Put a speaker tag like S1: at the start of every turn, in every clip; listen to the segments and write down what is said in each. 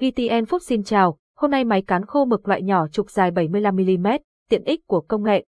S1: VTN phúc xin chào, hôm nay máy cán khô mực loại nhỏ trục dài 75mm, tiện ích của công nghệ.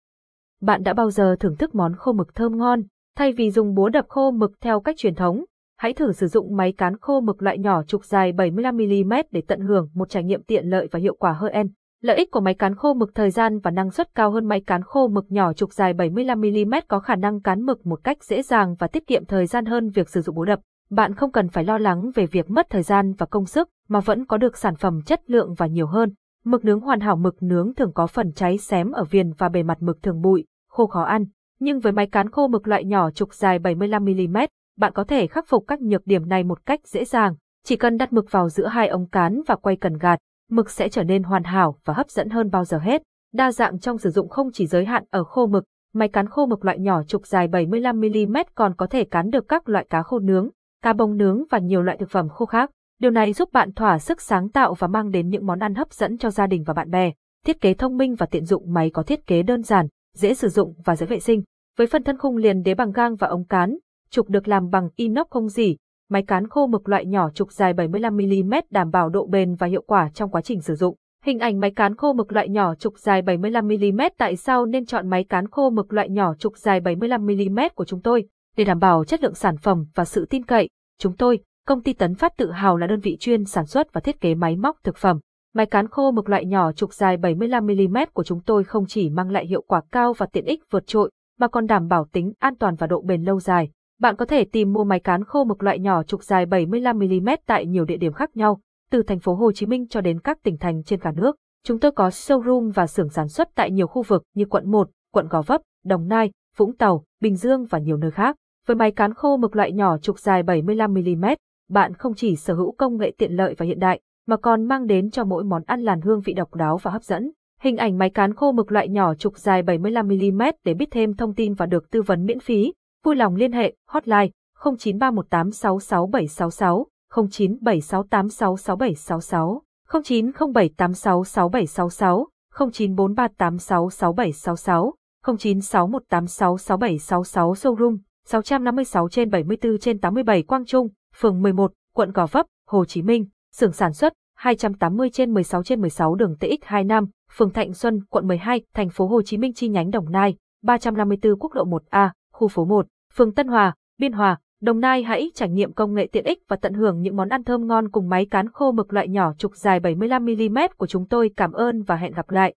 S1: Bạn đã bao giờ thưởng thức món khô mực thơm ngon, thay vì dùng búa đập khô mực theo cách truyền thống? Hãy thử sử dụng máy cán khô mực loại nhỏ trục dài 75mm để tận hưởng một trải nghiệm tiện lợi và hiệu quả hơn. Lợi ích của máy cán khô mực thời gian và năng suất cao hơn máy cán khô mực nhỏ trục dài 75mm có khả năng cán mực một cách dễ dàng và tiết kiệm thời gian hơn việc sử dụng búa đập. Bạn không cần phải lo lắng về việc mất thời gian và công sức, mà vẫn có được sản phẩm chất lượng và nhiều hơn. Mực nướng hoàn hảo mực nướng thường có phần cháy xém ở viền và bề mặt mực thường bụi, khô khó ăn. Nhưng với máy cán khô mực loại nhỏ trục dài 75mm, bạn có thể khắc phục các nhược điểm này một cách dễ dàng. Chỉ cần đặt mực vào giữa hai ống cán và quay cần gạt, mực sẽ trở nên hoàn hảo và hấp dẫn hơn bao giờ hết. Đa dạng trong sử dụng không chỉ giới hạn ở khô mực, máy cán khô mực loại nhỏ trục dài 75mm còn có thể cán được các loại cá khô nướng, cá bông nướng và nhiều loại thực phẩm khô khác. Điều này giúp bạn thỏa sức sáng tạo và mang đến những món ăn hấp dẫn cho gia đình và bạn bè. Thiết kế thông minh và tiện dụng máy có thiết kế đơn giản, dễ sử dụng và dễ vệ sinh. Với phần thân khung liền đế bằng gang và ống cán, trục được làm bằng inox không dỉ, máy cán khô mực loại nhỏ trục dài 75mm đảm bảo độ bền và hiệu quả trong quá trình sử dụng. Hình ảnh máy cán khô mực loại nhỏ trục dài 75mm tại sao nên chọn máy cán khô mực loại nhỏ trục dài 75mm của chúng tôi để đảm bảo chất lượng sản phẩm và sự tin cậy. Chúng tôi, công ty Tấn Phát tự hào là đơn vị chuyên sản xuất và thiết kế máy móc thực phẩm. Máy cán khô mực loại nhỏ trục dài 75mm của chúng tôi không chỉ mang lại hiệu quả cao và tiện ích vượt trội, mà còn đảm bảo tính an toàn và độ bền lâu dài. Bạn có thể tìm mua máy cán khô mực loại nhỏ trục dài 75mm tại nhiều địa điểm khác nhau, từ thành phố Hồ Chí Minh cho đến các tỉnh thành trên cả nước. Chúng tôi có showroom và xưởng sản xuất tại nhiều khu vực như quận 1, quận Gò Vấp, Đồng Nai, Vũng Tàu, Bình Dương và nhiều nơi khác. Với máy cán khô mực loại nhỏ trục dài 75mm, bạn không chỉ sở hữu công nghệ tiện lợi và hiện đại, mà còn mang đến cho mỗi món ăn làn hương vị độc đáo và hấp dẫn. Hình ảnh máy cán khô mực loại nhỏ trục dài 75mm để biết thêm thông tin và được tư vấn miễn phí. Vui lòng liên hệ hotline 0931866766, 0976866766, 0907866766, 0943866766, 0961866766 showroom 656 trên 74 trên 87 Quang Trung, phường 11, quận Gò Vấp, Hồ Chí Minh, xưởng sản xuất 280 trên 16 trên 16 đường TX25, phường Thạnh Xuân, quận 12, thành phố Hồ Chí Minh chi nhánh Đồng Nai, 354 quốc lộ 1A, khu phố 1, phường Tân Hòa, Biên Hòa, Đồng Nai hãy trải nghiệm công nghệ tiện ích và tận hưởng những món ăn thơm ngon cùng máy cán khô mực loại nhỏ trục dài 75mm của chúng tôi. Cảm ơn và hẹn gặp lại.